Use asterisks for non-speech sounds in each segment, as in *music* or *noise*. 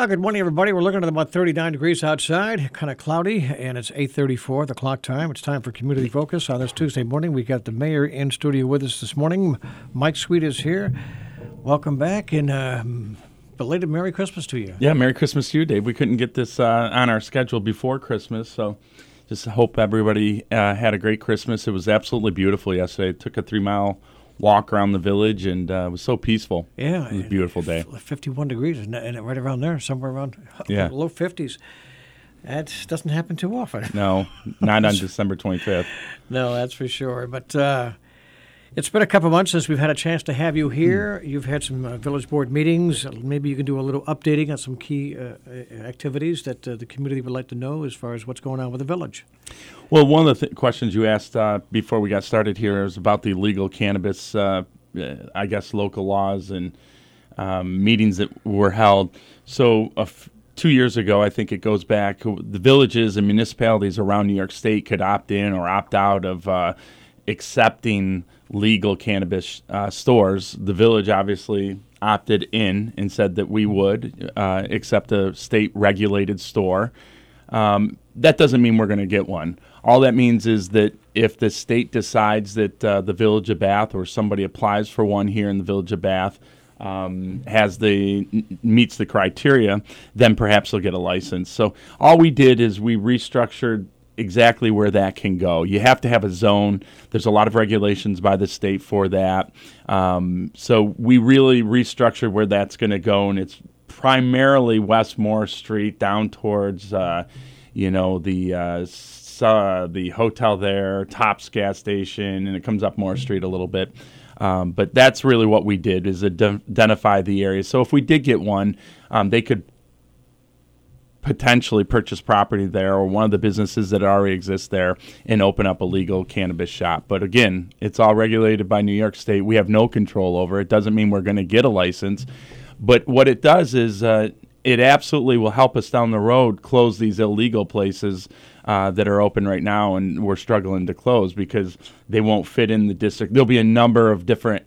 Uh, good morning, everybody. We're looking at about 39 degrees outside, kind of cloudy, and it's 8:34, the clock time. It's time for Community Focus on this Tuesday morning. We got the mayor in studio with us this morning. Mike Sweet is here. Welcome back, and um, belated Merry Christmas to you. Yeah, Merry Christmas to you, Dave. We couldn't get this uh, on our schedule before Christmas, so just hope everybody uh, had a great Christmas. It was absolutely beautiful yesterday. It Took a three mile walk around the village, and uh, it was so peaceful. Yeah, it was a beautiful day. Fifty-one degrees, and right around there, somewhere around yeah. low fifties. That doesn't happen too often. No, not *laughs* on December twenty fifth. No, that's for sure. But uh, it's been a couple months since we've had a chance to have you here. Mm. You've had some uh, village board meetings. Maybe you can do a little updating on some key uh, uh activities that uh, the community would like to know as far as what's going on with the village. Well, one of the th- questions you asked uh, before we got started here is about the legal cannabis, uh, I guess, local laws and um, meetings that were held. So, two years ago, I think it goes back, the villages and municipalities around New York State could opt in or opt out of accepting legal cannabis uh, stores. The village obviously opted in and said that we would uh, accept a state regulated store. Um, that doesn't mean we're going to get one. All that means is that if the state decides that uh, the Village of Bath or somebody applies for one here in the Village of Bath um, has the meets the criteria, then perhaps they'll get a license. So all we did is we restructured exactly where that can go. You have to have a zone. There's a lot of regulations by the state for that. Um, so we really restructured where that's going to go, and it's primarily West Morris Street down towards, uh, you know, the uh, uh, the hotel there, Tops gas station, and it comes up Moore Street a little bit. Um, but that's really what we did is identify the area. So if we did get one, um, they could potentially purchase property there or one of the businesses that already exists there and open up a legal cannabis shop. But again, it's all regulated by New York State. We have no control over it. Doesn't mean we're going to get a license. But what it does is uh, it absolutely will help us down the road close these illegal places uh, that are open right now and we're struggling to close because they won't fit in the district. There'll be a number of different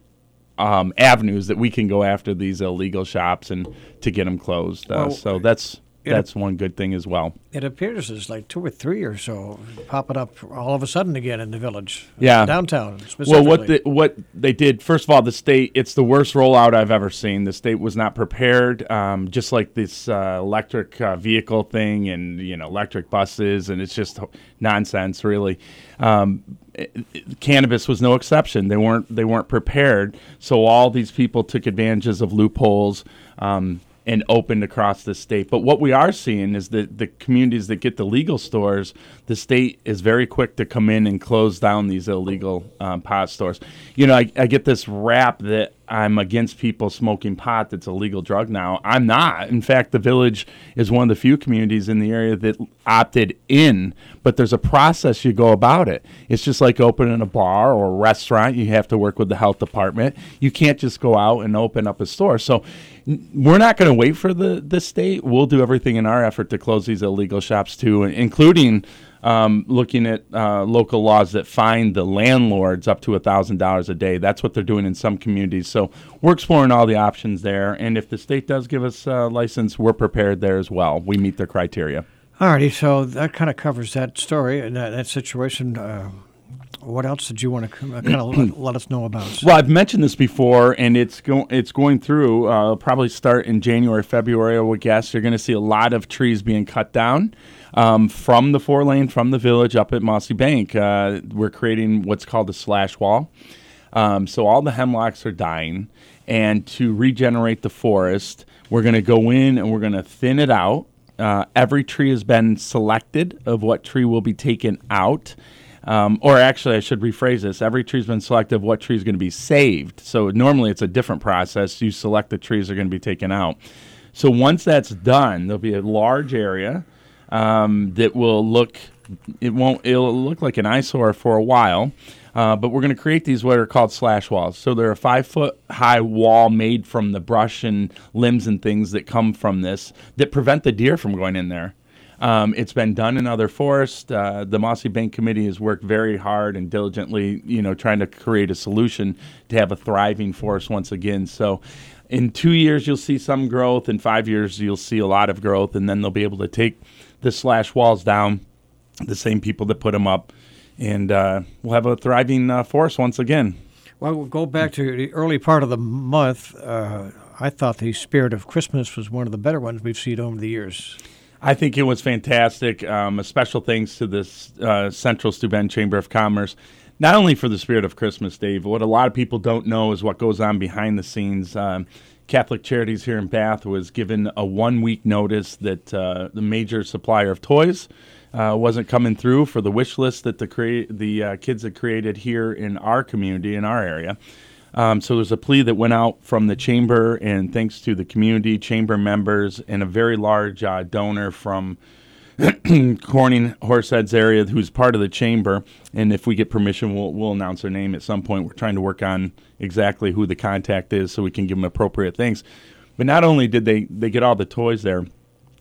um, avenues that we can go after these illegal shops and to get them closed. Uh, well, so that's that's one good thing as well. It appears there's like two or three or so popping up all of a sudden again in the village. Yeah, downtown. Well, what the, what they did first of all, the state it's the worst rollout I've ever seen. The state was not prepared, um, just like this uh, electric uh, vehicle thing and you know electric buses, and it's just nonsense, really. Um, cannabis was no exception. They weren't they weren't prepared, so all these people took advantages of loopholes. Um, and opened across the state. But what we are seeing is that the communities that get the legal stores, the state is very quick to come in and close down these illegal um, pot stores. You know, I, I, get this rap that I'm against people smoking pot that's a legal drug now. I'm not. In fact, the village is one of the few communities in the area that opted in, but there's a process you go about it. It's just like opening a bar or a restaurant. You have to work with the health department. You can't just go out and open up a store. So we're not going to wait for the, the state. We'll do everything in our effort to close these illegal shops too, including um, looking at uh, local laws that fine the landlords up to $1,000 a day. That's what they're doing in some communities. So we're exploring all the options there. And if the state does give us a license, we're prepared there as well. We meet the criteria. Alrighty, so that kind of covers that story and that, that situation. Uh, what else did you want to kind of let, *clears throat* let, us know about? Well, I've mentioned this before, and it's going it's going through. Uh, probably start in January, February. I would guess you're going to see a lot of trees being cut down um, from the four lane from the village up at Mossy Bank. Uh, we're creating what's called a slash wall. Um, so all the hemlocks are dying, and to regenerate the forest, we're going to go in and we're going to thin it out. Uh, every tree has been selected of what tree will be taken out um, or actually, I should rephrase this. Every tree's been selected of what tree is going to be saved. So normally it's a different process. You select the trees that are going to be taken out. So once that's done, there'll be a large area um, that will look. It won't. It'll look like an eyesore for a while. Uh, but we're going to create these what are called slash walls. So they're a five foot high wall made from the brush and limbs and things that come from this that prevent the deer from going in there. Um, it's been done in other forests. Uh, the Mossy Bank Committee has worked very hard and diligently, you know, trying to create a solution to have a thriving forest once again. So, in two years you'll see some growth. In five years you'll see a lot of growth, and then they'll be able to take the slash walls down. The same people that put them up, and uh, we'll have a thriving uh, forest once again. Well, we'll go back to the early part of the month. Uh, I thought the spirit of Christmas was one of the better ones we've seen over the years. I think it was fantastic. Um, a special thanks to this uh, Central Steuben Chamber of Commerce, not only for the spirit of Christmas, Dave. What a lot of people don't know is what goes on behind the scenes. Um, Catholic Charities here in Bath was given a one week notice that uh, the major supplier of toys uh, wasn't coming through for the wish list that the crea- the uh, kids had created here in our community in our area. Um, so there's a plea that went out from the chamber, and thanks to the community chamber members and a very large uh, donor from *clears throat* Corning Horseheads area who's part of the chamber. And if we get permission, we'll, we'll announce their name at some point. We're trying to work on exactly who the contact is so we can give them appropriate things. But not only did they, they get all the toys there,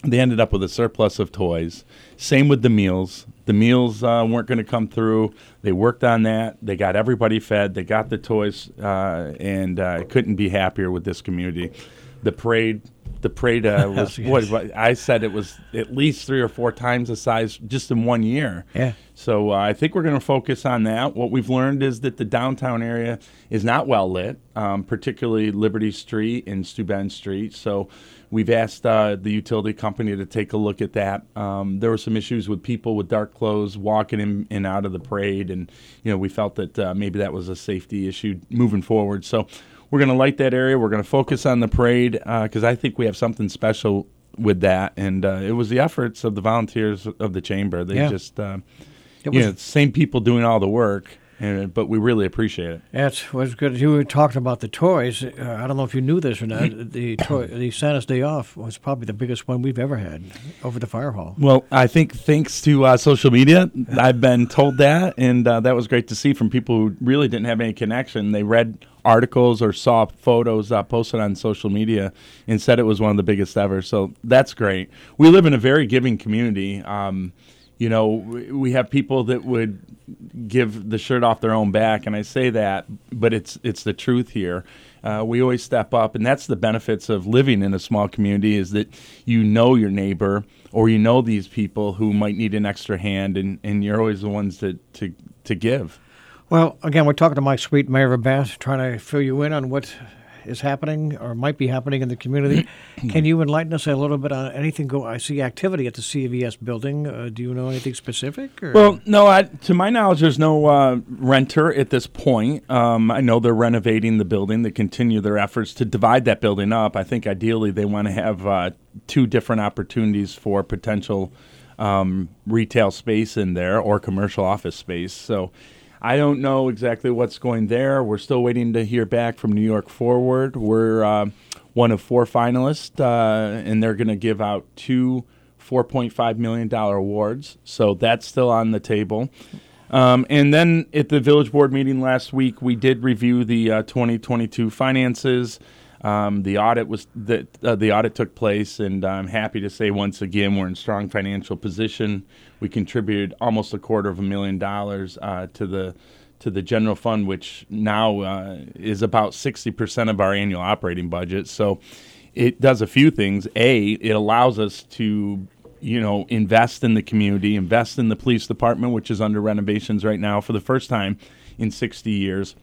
they ended up with a surplus of toys. Same with the meals. The meals uh, weren't going to come through. They worked on that. They got everybody fed. They got the toys, uh, and uh, couldn't be happier with this community. The parade, the parade uh, *laughs* was what I said. It was at least three or four times the size just in one year. Yeah. So uh, I think we're going to focus on that. What we've learned is that the downtown area is not well lit, um, particularly Liberty Street and Steuben Street. So we've asked uh, the utility company to take a look at that. Um, there were some issues with people with dark clothes walking in and out of the parade, and you know we felt that uh, maybe that was a safety issue moving forward. So we're going to light that area. We're going to focus on the parade because I think we have something special with that. And uh, it was the efforts of the volunteers of the chamber. They Yeah. just uh, It you know, same people doing all the work, and, but we really appreciate it. That was good. You were talking about the toys. Uh, I don't know if you knew this or not. The toy, the Santa's Day Off was probably the biggest one we've ever had over the fire hall. Well, I think thanks to uh, social media, I've been told that, and uh, that was great to see from people who really didn't have any connection. They read articles or saw photos uh, posted on social media and said it was one of the biggest ever. So that's great. We live in a very giving community. Um, you know, we have people that would give the shirt off their own back, and I say that, but it's it's the truth here. Uh, we always step up, and that's the benefits of living in a small community is that you know your neighbor or you know these people who might need an extra hand, and, and you're always the ones that to to give. Well, again, we're talking to Mike Sweet, Mayor of Bath, trying to fill you in on what is happening or might be happening in the community. *clears throat* Can you enlighten us a little bit on anything? Go. I see activity at the CVS building. Uh, do you know anything specific? Or? Well, no, I, to my knowledge, there's no uh, renter at this point. Um, I know they're renovating the building. They continue their efforts to divide that building up. I think ideally they want to have uh, two different opportunities for potential um, retail space in there or commercial office space. So I don't know exactly what's going there. We're still waiting to hear back from New York Forward. We're uh, one of four finalists, uh, and they're going to give out two $4.5 million awards. So that's still on the table. Um, and then at the village board meeting last week, we did review the uh, 2022 finances. Um, the audit was that uh, the audit took place, and I'm happy to say once again we're in strong financial position. We contributed almost a quarter of a million dollars uh, to the to the general fund, which now uh, is about 60% of our annual operating budget. So it does a few things. A, it allows us to you know, invest in the community, invest in the police department, which is under renovations right now for the first time in 60 years.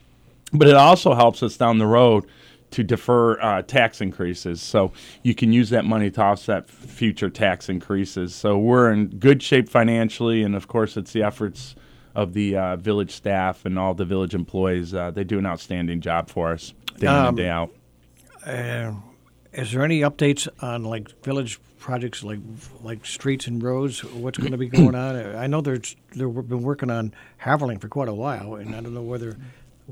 But it also helps us down the road to defer uh, tax increases. So you can use that money to offset f- future tax increases. So we're in good shape financially, and of course, it's the efforts of the uh, village staff and all the village employees. Uh, they do an outstanding job for us day in Um, and day out. Uh, is there any updates on like village projects, like like streets and roads? What's going to be going on? I know there's they've been working on Haverling for quite a while, and I don't know whether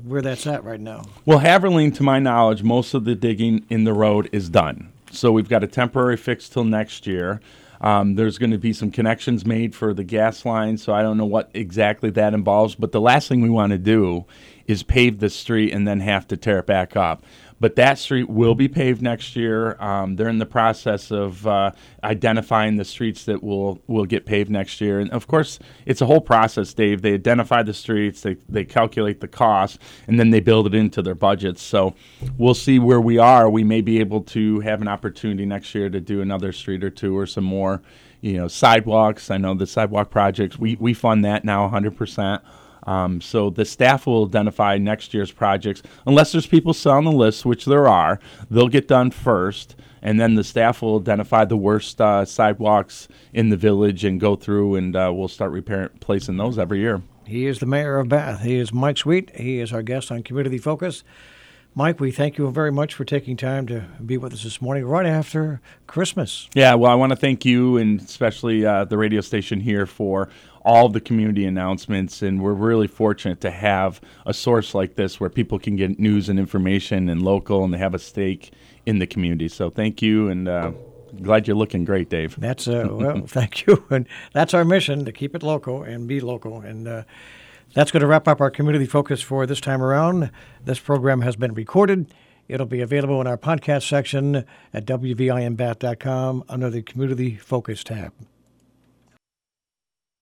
where that's at right now. Well, Haverling, to my knowledge, most of the digging in the road is done. So we've got a temporary fix till next year. Um, there's going to be some connections made for the gas line, so I don't know what exactly that involves. But the last thing we want to do is pave the street and then have to tear it back up. But that street will be paved next year. Um, they're in the process of uh, identifying the streets that will will get paved next year. And of course, it's a whole process, Dave. They identify the streets, they, they calculate the cost, and then they build it into their budgets. So we'll see where we are. We may be able to have an opportunity next year to do another street or two or some more you know sidewalks. I know the sidewalk projects we we fund that now 100 percent. Um, so the staff will identify next year's projects, unless there's people still on the list, which there are. They'll get done first, and then the staff will identify the worst uh, sidewalks in the village and go through, and uh, we'll start repairing, placing those every year. He is the mayor of Bath. He is Mike Sweet. He is our guest on Community Focus. Mike, we thank you very much for taking time to be with us this morning, right after Christmas. Yeah, well, I want to thank you and especially uh, the radio station here for all the community announcements. And we're really fortunate to have a source like this where people can get news and information and local and they have a stake in the community. So thank you. And uh, glad you're looking great, Dave. That's, uh, *laughs* well, thank you. And that's our mission to keep it local and be local. And, uh, that's going to wrap up our community focus for this time around. This program has been recorded. It'll be available in our podcast section at WVINBATH.com under the Community Focus tab.